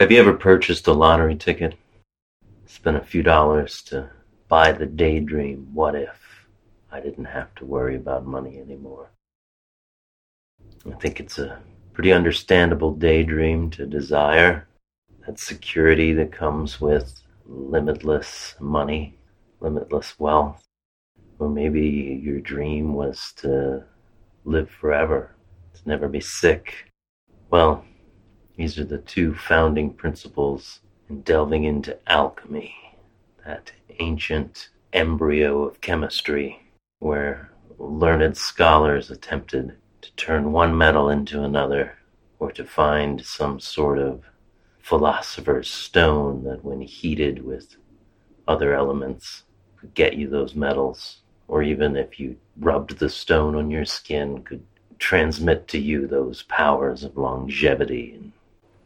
Have you ever purchased a lottery ticket? Spent a few dollars to buy the daydream, what if I didn't have to worry about money anymore? I think it's a pretty understandable daydream to desire that security that comes with limitless money, limitless wealth. Or maybe your dream was to live forever, to never be sick. Well, these are the two founding principles in delving into alchemy, that ancient embryo of chemistry where learned scholars attempted to turn one metal into another or to find some sort of philosopher's stone that, when heated with other elements, could get you those metals, or even if you rubbed the stone on your skin, could transmit to you those powers of longevity and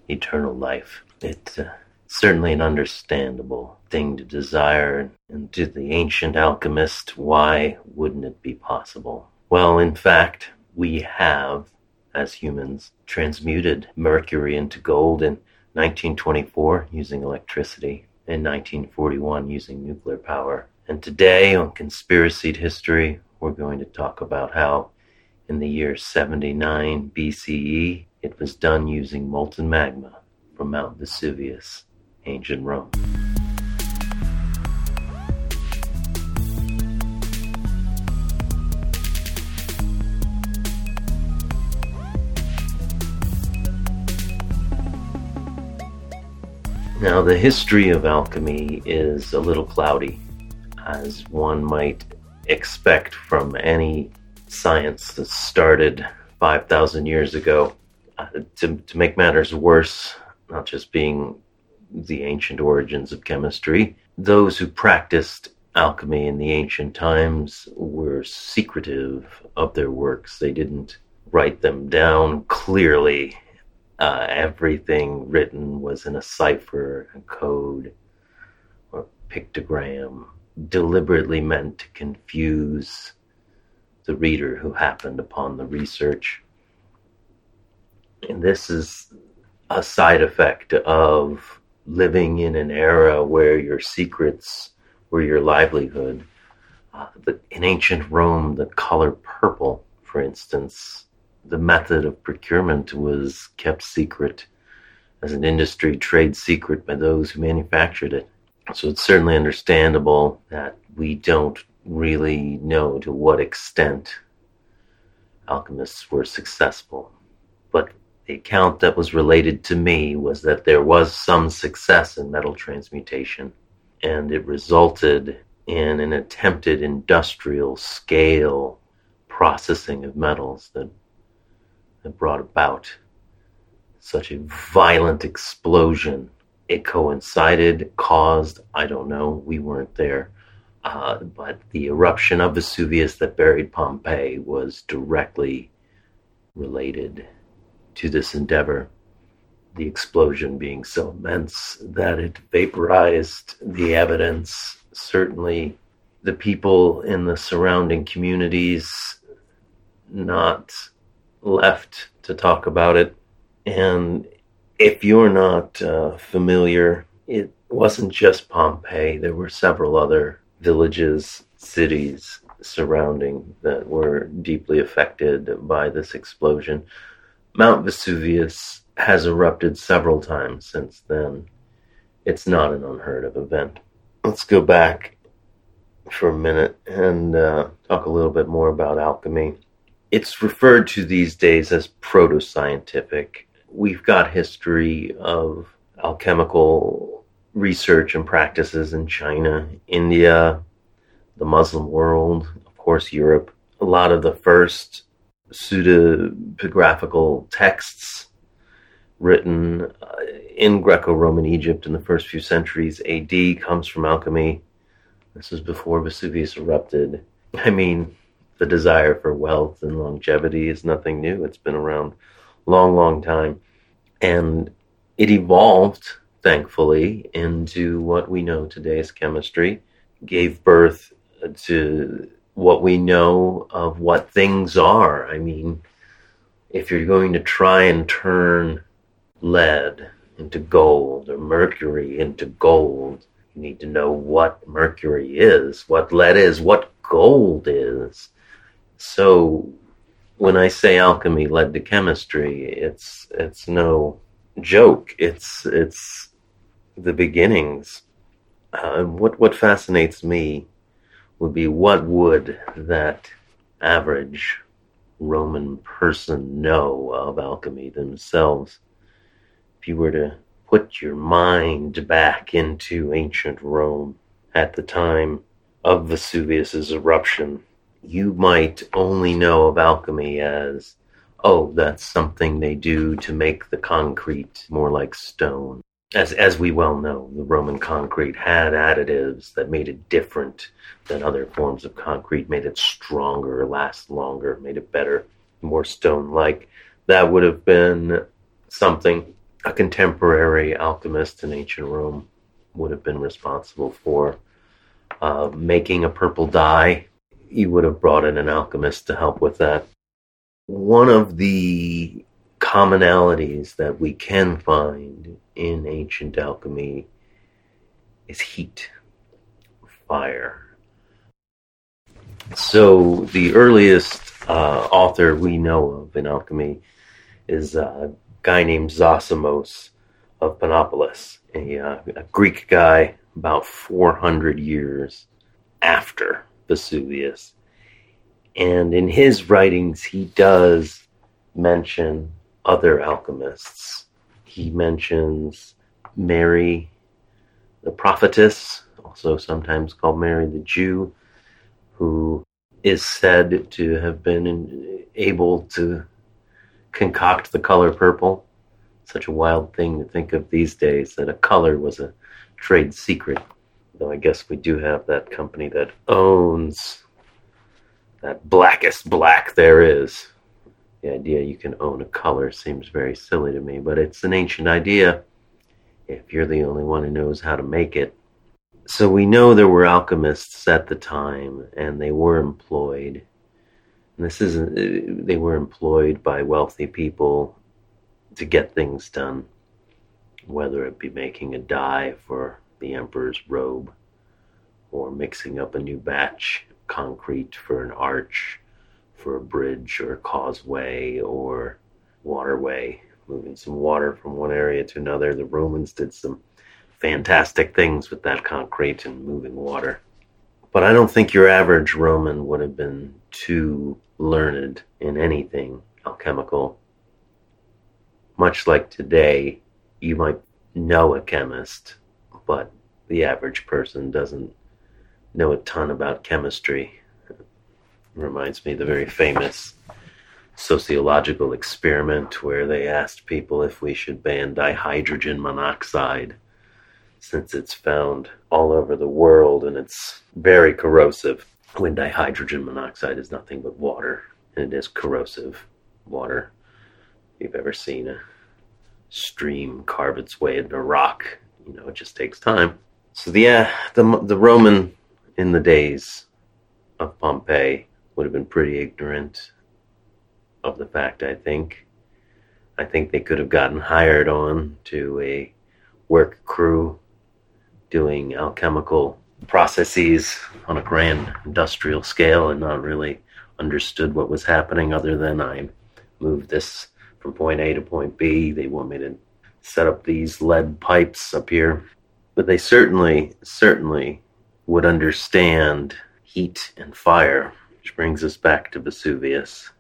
eternal life. It's uh, certainly an understandable thing to desire, and to the ancient alchemist, why wouldn't it be possible? Well, in fact, we have, as humans, transmuted mercury into gold in 1924 using electricity, in 1941 using nuclear power. And today on Conspiracy History, we're going to talk about how in the year 79 BCE, it was done using molten magma from Mount Vesuvius, ancient Rome. Now, the history of alchemy is a little cloudy, as one might expect from any science that started 5,000 years ago. To, to make matters worse, not just being the ancient origins of chemistry, those who practiced alchemy in the ancient times were secretive of their works. They didn't write them down clearly. Uh, everything written was in a cipher, a code, or pictogram, deliberately meant to confuse the reader who happened upon the research. And this is a side effect of living in an era where your secrets were your livelihood. Uh, in ancient Rome, the color purple, for instance, the method of procurement was kept secret as an industry trade secret by those who manufactured it. So it's certainly understandable that we don't really know to what extent alchemists were successful. But the account that was related to me was that there was some success in metal transmutation, and it resulted in an attempted industrial scale processing of metals that, that brought about such a violent explosion. It coincided, caused, I don't know, we weren't there uh, but the eruption of Vesuvius that buried Pompeii was directly related to this endeavor. The explosion being so immense that it vaporized the evidence. Certainly, the people in the surrounding communities not left to talk about it. And if you're not uh, familiar, it wasn't just Pompeii, there were several other villages, cities surrounding that were deeply affected by this explosion. Mount Vesuvius has erupted several times since then. It's not an unheard of event. Let's go back for a minute and uh, talk a little bit more about alchemy. It's referred to these days as proto scientific. We've got history of alchemical research and practices in China, India, the Muslim world, of course, Europe. A lot of the first pseudepigraphical texts written uh, in Greco Roman Egypt in the first few centuries AD comes from alchemy. This is before Vesuvius erupted. I mean, the desire for wealth and longevity is nothing new. It's been around long, long time. And it evolved thankfully, into what we know today as chemistry, gave birth to what we know of what things are. I mean, if you're going to try and turn lead into gold or mercury into gold. You need to know what mercury is, what lead is, what gold is. So when I say alchemy led to chemistry, it's it's no joke. It's it's the beginnings. Uh, what what fascinates me would be what would that average Roman person know of alchemy themselves? If you were to put your mind back into ancient Rome at the time of Vesuvius's eruption, you might only know of alchemy as, oh, that's something they do to make the concrete more like stone. As, as we well know, the Roman concrete had additives that made it different than other forms of concrete, made it stronger, last longer, made it better, more stone like. That would have been something a contemporary alchemist in ancient Rome would have been responsible for. Uh, making a purple dye, you would have brought in an alchemist to help with that. One of the commonalities that we can find in ancient alchemy is heat, fire. So, the earliest uh, author we know of in alchemy is a guy named Zosimos of Panopolis, a, uh, a Greek guy about 400 years after Vesuvius. And in his writings, he does mention other alchemists. He mentions Mary, the prophetess, also sometimes called Mary the Jew, who is said to have been able to concoct the color purple. Such a wild thing to think of these days that a color was a trade secret. Though I guess we do have that company that owns that blackest black there is. The idea you can own a color seems very silly to me, but it's an ancient idea if you're the only one who knows how to make it. So we know there were alchemists at the time, and they were employed. And this isn't, uh, they were employed by wealthy people to get things done, whether it be making a dye for the emperor's robe or mixing up a new batch of concrete for an arch for a bridge or a causeway or waterway, moving some water from one area to another. The Romans did some fantastic things with that concrete and moving water. But I don't think your average Roman would have been too learned in anything alchemical. Much like today, you might know a chemist, but the average person doesn't know a ton about chemistry. Reminds me of the very famous sociological experiment where they asked people if we should ban dihydrogen monoxide since it's found all over the world and it's very corrosive when dihydrogen monoxide is nothing but water and it is corrosive water. If you've ever seen a stream carve its way into rock, you know, it just takes time. So the uh, the the Roman in the days of Pompeii would have been pretty ignorant of the fact. I think. I think they could have gotten hired on to a work crew doing alchemical processes on a grand industrial scale and not really understood what was happening other than I moved this from point A to point B. They want me to set up these lead pipes up here but they certainly, certainly would understand heat and fire, which brings us back to Vesuvius.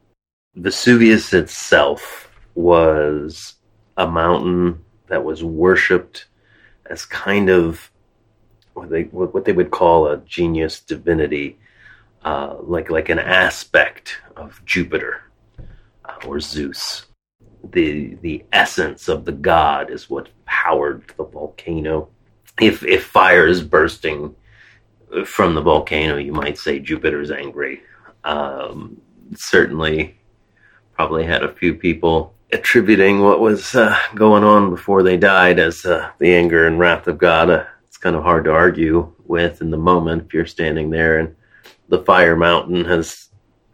Vesuvius itself was a mountain that was worshipped as kind of what they what they would call a genius divinity, uh, like like an aspect of Jupiter uh, or Zeus. The the essence of the god is what powered the volcano if if fire is bursting from the volcano, you might say Jupiter's angry. Um, certainly, probably had a few people attributing what was uh, going on before they died as uh, the anger and wrath of God. Uh, it's kind of hard to argue with in the moment if you're standing there and the fire mountain has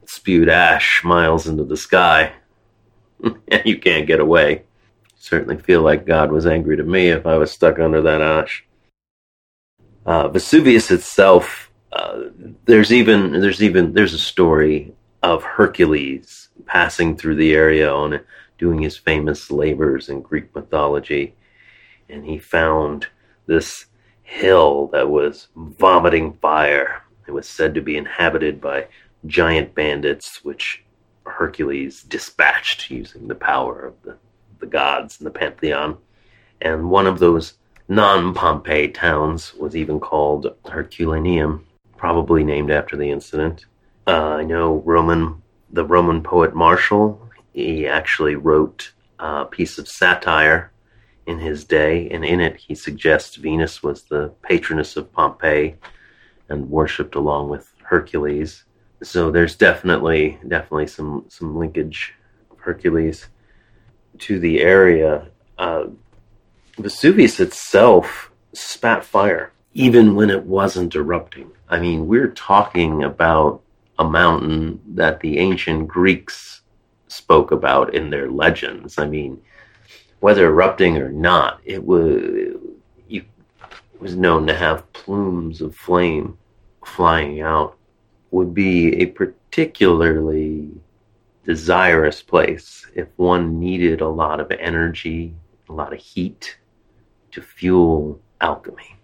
spewed ash miles into the sky and you can't get away. Certainly feel like God was angry to me if I was stuck under that ash. Uh, Vesuvius itself, there's even there's even there's a story of Hercules passing through the area on doing his famous labors in Greek mythology, and he found this hill that was vomiting fire. It was said to be inhabited by giant bandits, which Hercules dispatched using the power of the, the gods in the pantheon. And one of those non Pompeii towns was even called Herculaneum, probably named after the incident. Uh, I know Roman, the Roman poet Martial, he actually wrote a piece of satire in his day, and in it he suggests Venus was the patroness of Pompeii and worshipped along with Hercules. So there's definitely definitely some some linkage of Hercules to the area. Uh, Vesuvius itself spat fire even when it wasn't erupting. I mean, we're talking about a mountain that the ancient Greeks spoke about in their legends. I mean, whether erupting or not, it was known to have plumes of flame flying out. Would be a particularly desirous place if one needed a lot of energy, a lot of heat to fuel alchemy.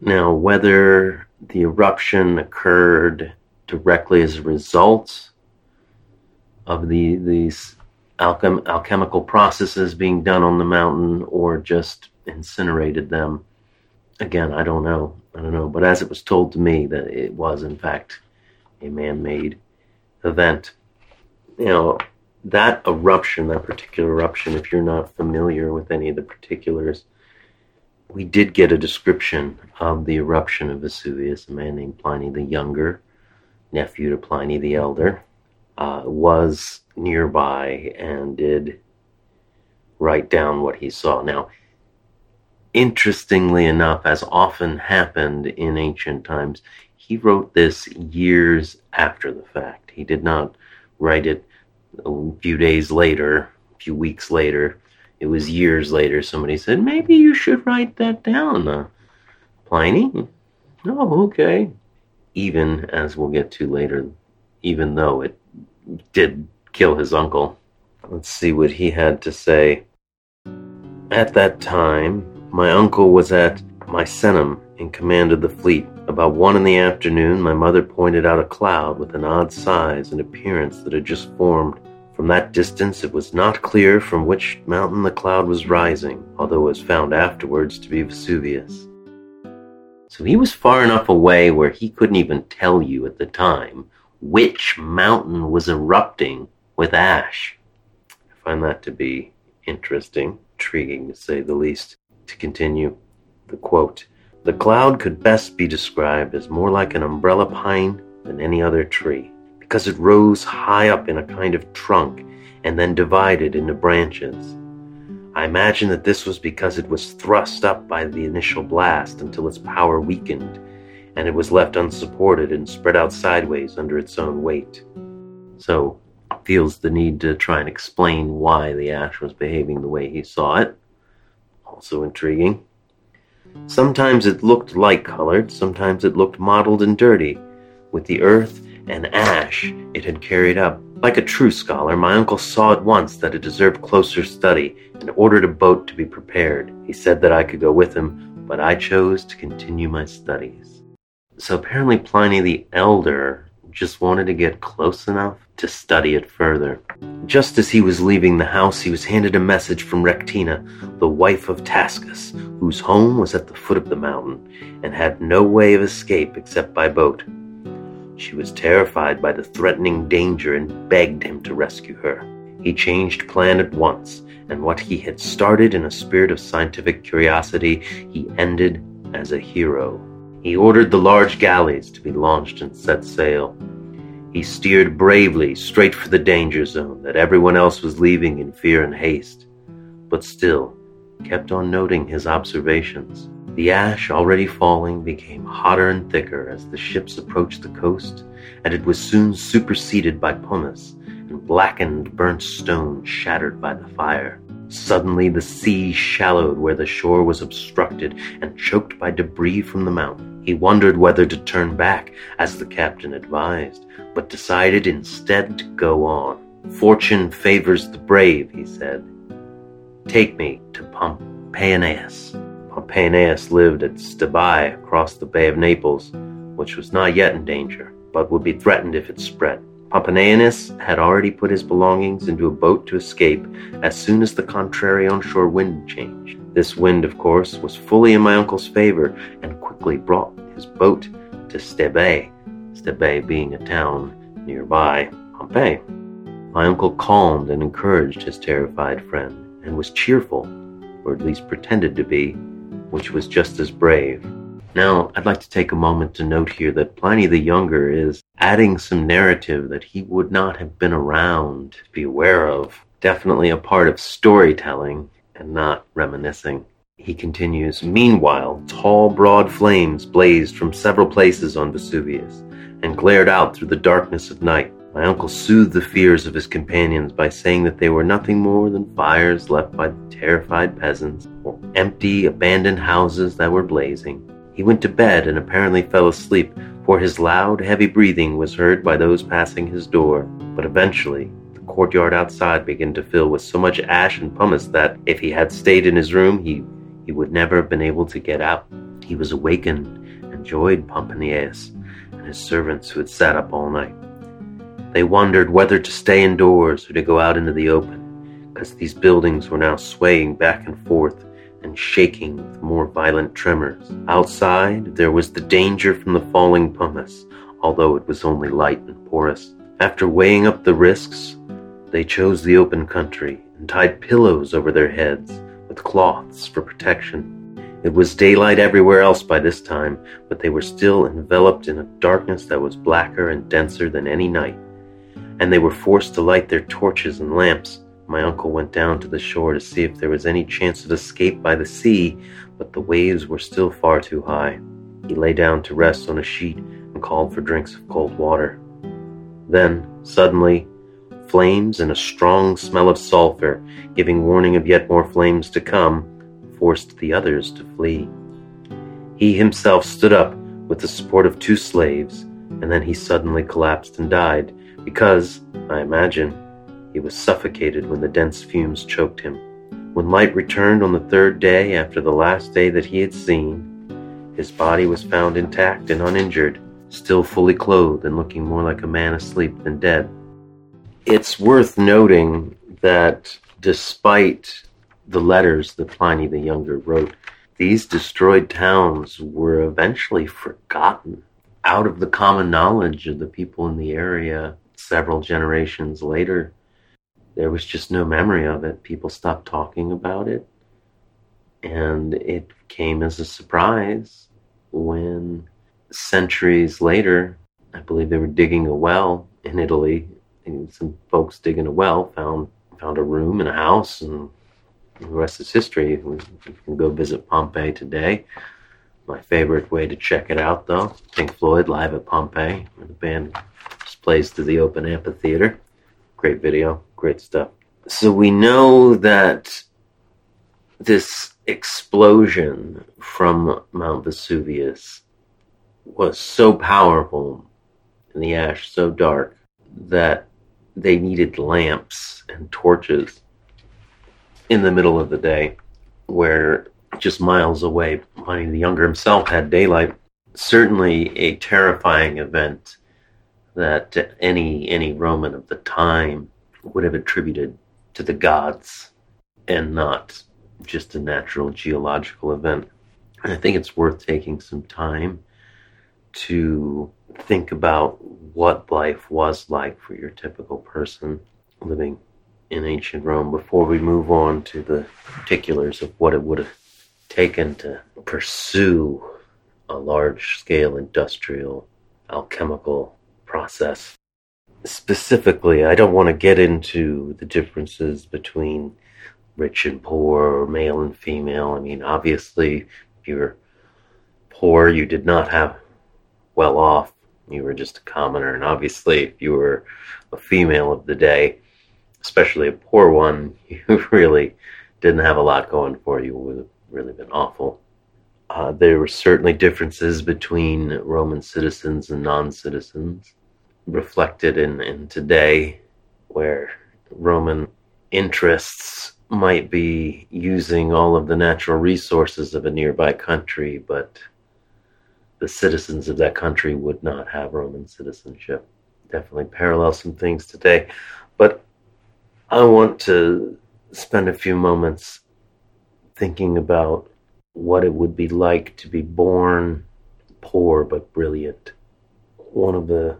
Now, whether the eruption occurred directly as a result of the these alchem- alchemical processes being done on the mountain or just incinerated them. Again, I don't know. I don't know. But as it was told to me that it was in fact a man-made event. You know, that eruption, that particular eruption, if you're not familiar with any of the particulars, we did get a description of the eruption of Vesuvius. A man named Pliny the Younger, nephew to Pliny the Elder, uh, was nearby and did write down what he saw. Now, interestingly enough, as often happened in ancient times, he wrote this years after the fact. He did not write it a few days later, a few weeks later. It was years later. Somebody said, maybe you should write that down, uh, Pliny. Oh, okay. Even as we'll get to later, even though it did kill his uncle. Let's see what he had to say. At that time, my uncle was at Misenum in command of the fleet. About one in the afternoon, my mother pointed out a cloud with an odd size and appearance that had just formed. From that distance, it was not clear from which mountain the cloud was rising, although it was found afterwards to be Vesuvius. So he was far enough away where he couldn't even tell you at the time which mountain was erupting with ash. I find that to be interesting, intriguing to say the least. To continue, the quote The cloud could best be described as more like an umbrella pine than any other tree, because it rose high up in a kind of trunk and then divided into branches. I imagine that this was because it was thrust up by the initial blast until its power weakened, and it was left unsupported and spread out sideways under its own weight. So, feels the need to try and explain why the ash was behaving the way he saw it. Also intriguing. Sometimes it looked light colored, sometimes it looked mottled and dirty, with the earth and ash it had carried up. Like a true scholar, my uncle saw at once that it deserved closer study and ordered a boat to be prepared. He said that I could go with him, but I chose to continue my studies. So apparently, Pliny the Elder just wanted to get close enough to study it further. Just as he was leaving the house, he was handed a message from Rectina, the wife of Tascus, whose home was at the foot of the mountain and had no way of escape except by boat. She was terrified by the threatening danger and begged him to rescue her. He changed plan at once, and what he had started in a spirit of scientific curiosity, he ended as a hero. He ordered the large galleys to be launched and set sail. He steered bravely straight for the danger zone that everyone else was leaving in fear and haste, but still kept on noting his observations. The ash already falling became hotter and thicker as the ships approached the coast, and it was soon superseded by pumice and blackened burnt stone shattered by the fire. Suddenly, the sea shallowed where the shore was obstructed and choked by debris from the mountain. He wondered whether to turn back, as the captain advised, but decided instead to go on. Fortune favors the brave, he said. Take me to Pompeianus. Pompeianus lived at Stabiae across the Bay of Naples, which was not yet in danger, but would be threatened if it spread. Pompeianus had already put his belongings into a boat to escape as soon as the contrary onshore wind changed. This wind, of course, was fully in my uncle's favor and quickly brought his boat to Stabiae, Stabiae being a town nearby Pompeii. My uncle calmed and encouraged his terrified friend and was cheerful, or at least pretended to be, which was just as brave. Now, I'd like to take a moment to note here that Pliny the Younger is adding some narrative that he would not have been around to be aware of. Definitely a part of storytelling and not reminiscing. He continues, Meanwhile, tall, broad flames blazed from several places on Vesuvius and glared out through the darkness of night. My uncle soothed the fears of his companions by saying that they were nothing more than fires left by the terrified peasants, or empty, abandoned houses that were blazing. He went to bed and apparently fell asleep, for his loud, heavy breathing was heard by those passing his door. But eventually, the courtyard outside began to fill with so much ash and pumice that, if he had stayed in his room, he, he would never have been able to get out. He was awakened and joined Pomponius and his servants who had sat up all night. They wondered whether to stay indoors or to go out into the open, because these buildings were now swaying back and forth and shaking with more violent tremors. Outside, there was the danger from the falling pumice, although it was only light and porous. After weighing up the risks, they chose the open country and tied pillows over their heads with cloths for protection. It was daylight everywhere else by this time, but they were still enveloped in a darkness that was blacker and denser than any night, and they were forced to light their torches and lamps my uncle went down to the shore to see if there was any chance of escape by the sea, but the waves were still far too high. He lay down to rest on a sheet and called for drinks of cold water. Then, suddenly, flames and a strong smell of sulfur, giving warning of yet more flames to come, forced the others to flee. He himself stood up with the support of two slaves, and then he suddenly collapsed and died, because, I imagine, he was suffocated when the dense fumes choked him. When light returned on the third day after the last day that he had seen, his body was found intact and uninjured, still fully clothed and looking more like a man asleep than dead. It's worth noting that despite the letters that Pliny the Younger wrote, these destroyed towns were eventually forgotten out of the common knowledge of the people in the area several generations later there was just no memory of it. People stopped talking about it. And it came as a surprise when centuries later, I believe they were digging a well in Italy. And some folks digging a well found found a room in a house, and the rest is history. You can go visit Pompeii today. My favorite way to check it out, though, Pink Floyd live at Pompeii, where the band plays to the open amphitheater. Great video, great stuff. So we know that this explosion from Mount Vesuvius was so powerful and the ash so dark that they needed lamps and torches in the middle of the day where just miles away Pliny the Younger himself had daylight. Certainly a terrifying event that any any Roman of the time would have attributed to the gods and not just a natural geological event. And I think it's worth taking some time to think about what life was like for your typical person living in ancient Rome before we move on to the particulars of what it would have taken to pursue a large scale industrial alchemical process. Specifically, I don't want to get into the differences between rich and poor or male and female. I mean, obviously, if you were poor, you did not have well off. You were just a commoner. And obviously, if you were a female of the day, especially a poor one, you really didn't have a lot going for you, it would have really been awful. Uh, there were certainly differences between Roman citizens and non citizens, reflected in, in today, where Roman interests might be using all of the natural resources of a nearby country, but the citizens of that country would not have Roman citizenship. Definitely parallel some things today. But I want to spend a few moments thinking about what it would be like to be born poor but brilliant. One of the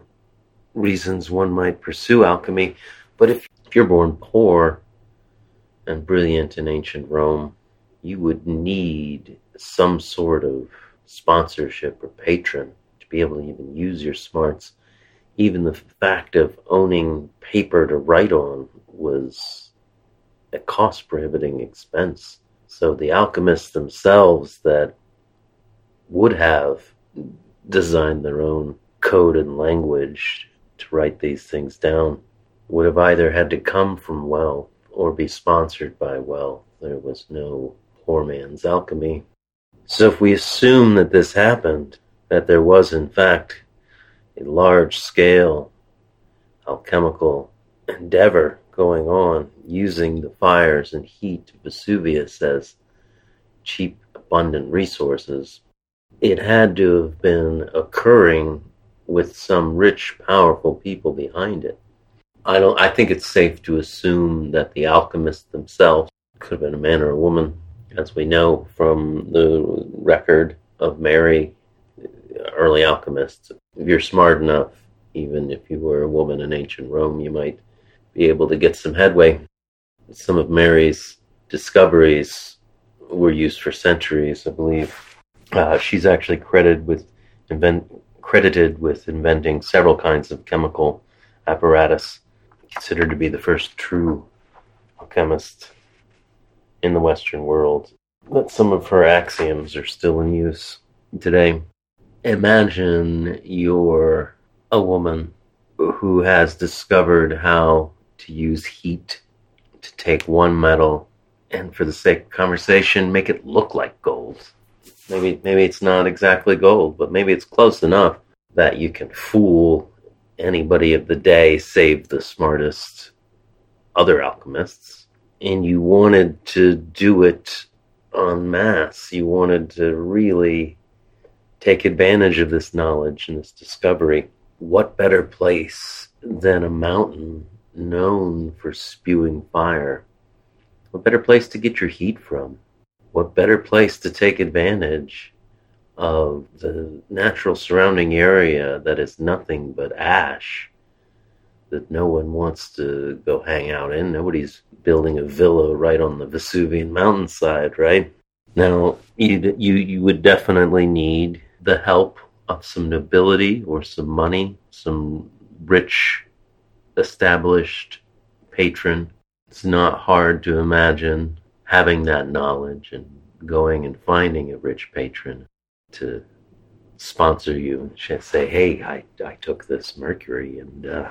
reasons one might pursue alchemy, but if you're born poor and brilliant in ancient Rome, you would need some sort of sponsorship or patron to be able to even use your smarts. Even the fact of owning paper to write on was a cost prohibiting expense. So the alchemists themselves that would have designed their own code and language to write these things down would have either had to come from wealth or be sponsored by wealth. There was no poor man's alchemy. So if we assume that this happened, that there was in fact a large scale alchemical endeavor going on using the fires and heat of Vesuvius as cheap, abundant resources, it had to have been occurring with some rich, powerful people behind it. I don't. I think it's safe to assume that the alchemists themselves could have been a man or a woman, as we know from the record of Mary, early alchemists. If you're smart enough, even if you were a woman in ancient Rome, you might be able to get some headway. Some of Mary's discoveries were used for centuries, I believe. Uh, she's actually credited with invent credited with inventing several kinds of chemical apparatus considered to be the first true alchemist in the Western world. But some of her axioms are still in use today. Imagine you're a woman who has discovered how to use heat to take one metal and, for the sake of conversation, make it look like gold. Maybe, maybe it's not exactly gold, but maybe it's close enough that you can fool anybody of the day save the smartest other alchemists. And you wanted to do it en masse. You wanted to really take advantage of this knowledge and this discovery. What better place than a mountain known for spewing fire? What better place to get your heat from? What better place to take advantage of the natural surrounding area that is nothing but ash that no one wants to go hang out in. Nobody's building a villa right on the Vesuvian mountainside, right? Now, you, you, would definitely need the help of some nobility or some money, some rich, established patron. It's not hard to imagine having that knowledge and going and finding a rich patron to sponsor you and say, "Hey, I I took this mercury and uh,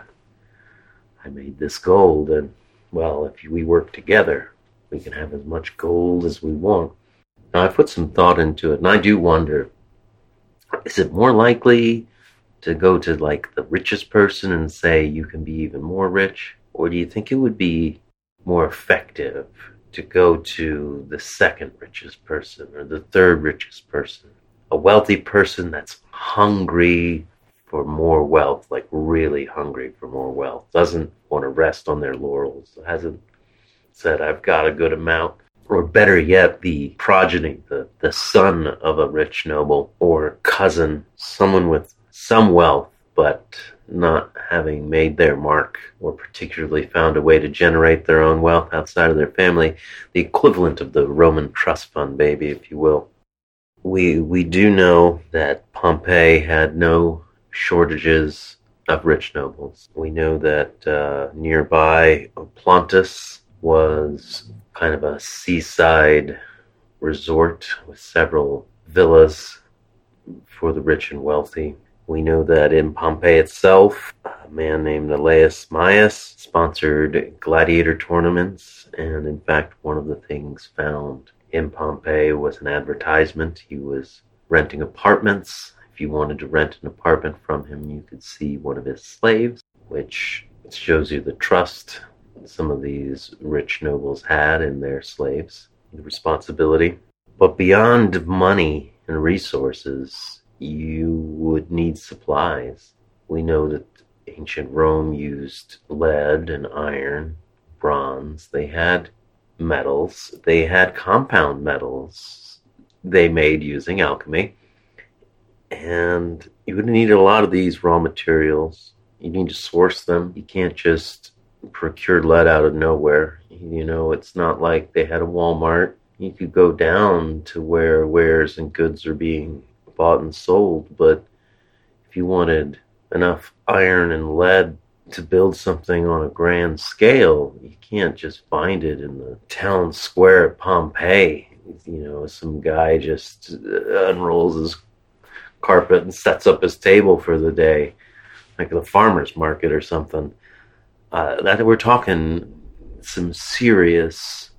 I made this gold, and well, if we work together, we can have as much gold as we want." Now, I put some thought into it, and I do wonder: is it more likely to go to like the richest person and say you can be even more rich, or do you think it would be more effective to go to the second richest person or the third richest person a wealthy person that's hungry for more wealth, like really hungry for more wealth, doesn't want to rest on their laurels, hasn't said, I've got a good amount. Or better yet, the progeny, the, the son of a rich noble or cousin, someone with some wealth, but not having made their mark or particularly found a way to generate their own wealth outside of their family, the equivalent of the Roman trust fund baby, if you will we we do know that Pompeii had no shortages of rich nobles. We know that uh, nearby Oplontis was kind of a seaside resort with several villas for the rich and wealthy. We know that in Pompeii itself, a man named Alleius Maius sponsored gladiator tournaments, and in fact, one of the things found in Pompeii was an advertisement. He was renting apartments. If you wanted to rent an apartment from him, you could see one of his slaves, which shows you the trust some of these rich nobles had in their slaves, the responsibility. But beyond money and resources, you would need supplies. We know that ancient Rome used lead and iron, bronze. They had metals. They had compound metals they made using alchemy. And you would need a lot of these raw materials. You need to source them. You can't just procure lead out of nowhere. You know, it's not like they had a Walmart. You could go down to where wares and goods are being bought and sold, but if you wanted enough iron and lead to build something on a grand scale, you can't just find it in the town square at Pompeii. You know, some guy just unrolls his carpet and sets up his table for the day, like the farmer's market or something. Uh, that we're talking some serious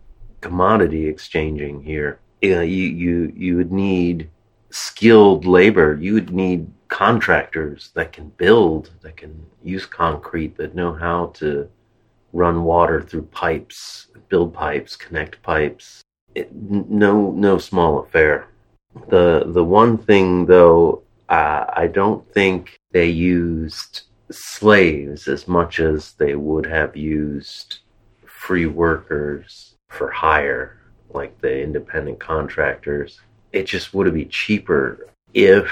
commodity exchanging here. You, know, you you you would need skilled labor. You would need contractors that can build, that can use concrete, that know how to run water through pipes, build pipes, connect pipes. It, no, no small affair. The the one thing though, uh, I don't think they used slaves as much as they would have used free workers for hire, like the independent contractors. It just would have been cheaper if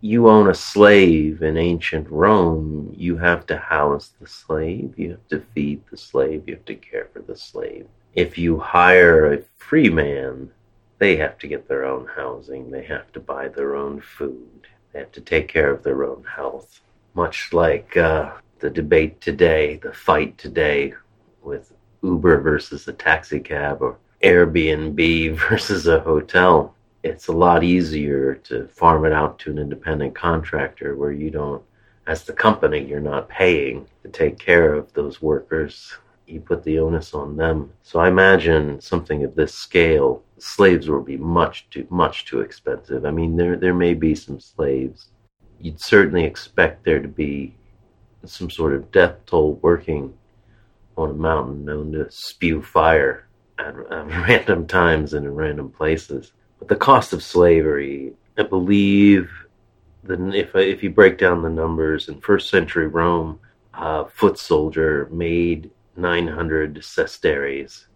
you own a slave in ancient Rome, you have to house the slave, you have to feed the slave, you have to care for the slave. If you hire a free man, they have to get their own housing, they have to buy their own food, they have to take care of their own health. Much like uh, the debate today, the fight today with Uber versus a taxi cab or Airbnb versus a hotel it's a lot easier to farm it out to an independent contractor where you don't, as the company, you're not paying to take care of those workers. You put the onus on them. So I imagine something of this scale, slaves will be much too much too expensive. I mean, there there may be some slaves. You'd certainly expect there to be some sort of death toll working on a mountain known to spew fire at, at random times and in random places. But the cost of slavery, I believe, that if if you break down the numbers in first century Rome, a foot soldier made 900 sesterces,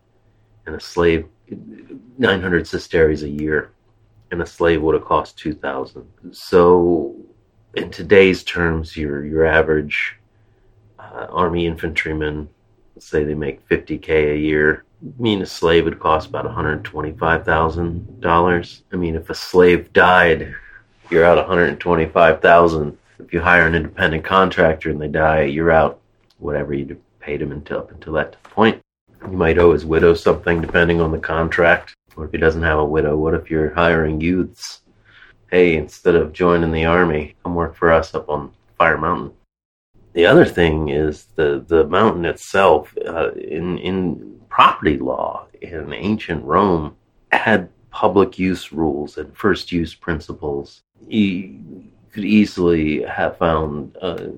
and a slave 900 sesterces a year, and a slave would have cost 2,000. So, in today's terms, your your average uh, army infantryman, say they make 50k a year, Mean, a slave would cost about $125,000. I mean, if a slave died, you're out 125,000. If you hire an independent contractor and they die, you're out whatever you paid him until up until that point. You might owe his widow something depending on the contract. Or if he doesn't have a widow, what if you're hiring youths? Hey, instead of joining the army, come work for us up on Fire Mountain. The other thing is the the mountain itself. Uh, in in property law in ancient Rome had public use rules and first use principles. You could easily have found uh,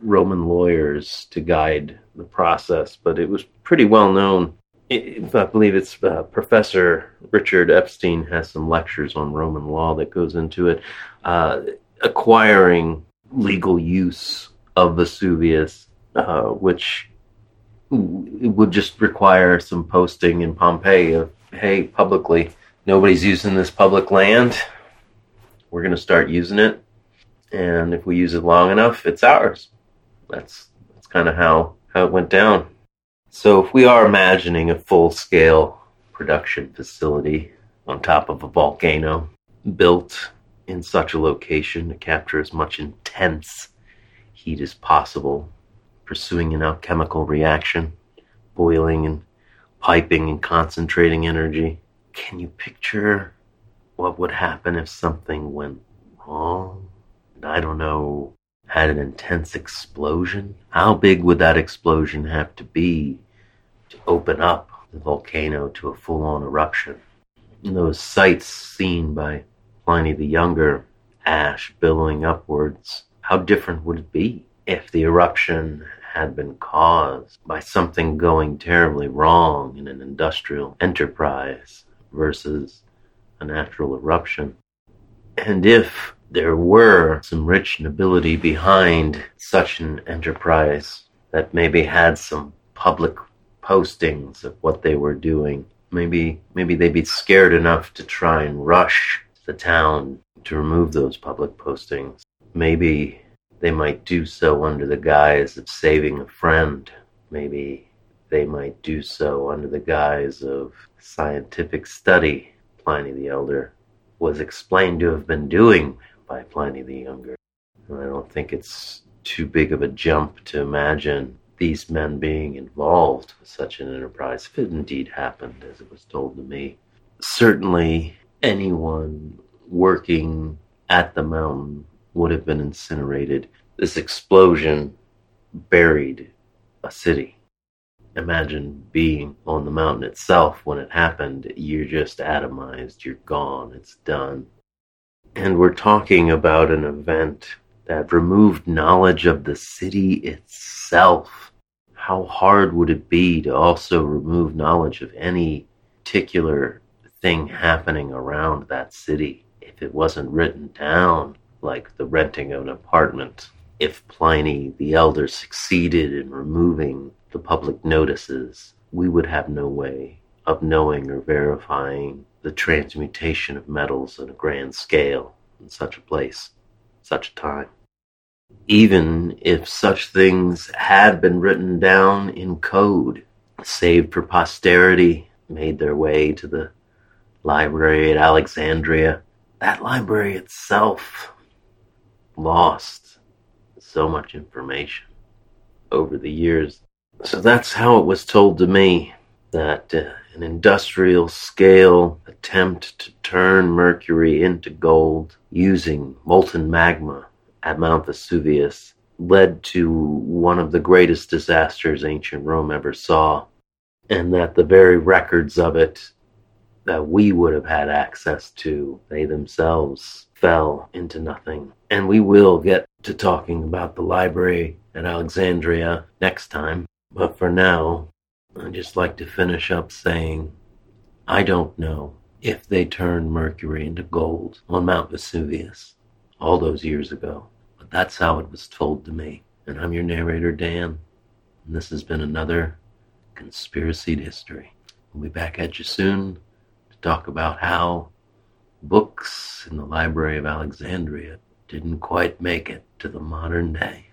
Roman lawyers to guide the process, but it was pretty well known. I believe it's uh, Professor Richard Epstein has some lectures on Roman law that goes into it. Uh, acquiring legal use of Vesuvius, uh, which it would just require some posting in Pompeii of, hey, publicly, nobody's using this public land. We're going to start using it. And if we use it long enough, it's ours. That's, that's kind of how, how it went down. So if we are imagining a full scale production facility on top of a volcano built in such a location to capture as much intense heat as possible pursuing an alchemical reaction, boiling and piping and concentrating energy. Can you picture what would happen if something went wrong? I don't know, had an intense explosion. How big would that explosion have to be to open up the volcano to a full on eruption? And those sights seen by Pliny the Younger, ash billowing upwards, how different would it be if the eruption had been caused by something going terribly wrong in an industrial enterprise versus a natural eruption? And if there were some rich nobility behind such an enterprise that maybe had some public postings of what they were doing. Maybe maybe they'd be scared enough to try and rush the town to remove those public postings. Maybe they might do so under the guise of saving a friend. Maybe they might do so under the guise of scientific study, Pliny the Elder was explained to have been doing by Pliny the Younger. And I don't think it's too big of a jump to imagine these men being involved with such an enterprise, if it indeed happened, as it was told to me. Certainly, anyone working at the mountain would have been incinerated. This explosion buried a city. Imagine being on the mountain itself when it happened. You're just atomized, you're gone, it's done. And we're talking about an event that removed knowledge of the city itself. How hard would it be to also remove knowledge of any particular thing happening around that city if it wasn't written down, like the renting of an apartment? If Pliny the Elder succeeded in removing the public notices, we would have no way of knowing or verifying the transmutation of metals on a grand scale in such a place, such a time. Even if such things had been written down in code, saved for posterity, made their way to the library at Alexandria, that library itself lost so much information over the years. So that's how it was told to me that uh, an industrial scale attempt to turn mercury into gold using molten magma at Mount Vesuvius led to one of the greatest disasters ancient Rome ever saw, and that the very records of it that we would have had access to, they themselves fell into nothing. And we will get to talking about the library at Alexandria next time. But for now, I'd just like to finish up saying I don't know if they turned mercury into gold on Mount Vesuvius all those years ago, but that's how it was told to me. And I'm your narrator, Dan, and this has been another Conspiracied History. We'll be back at you soon talk about how books in the Library of Alexandria didn't quite make it to the modern day.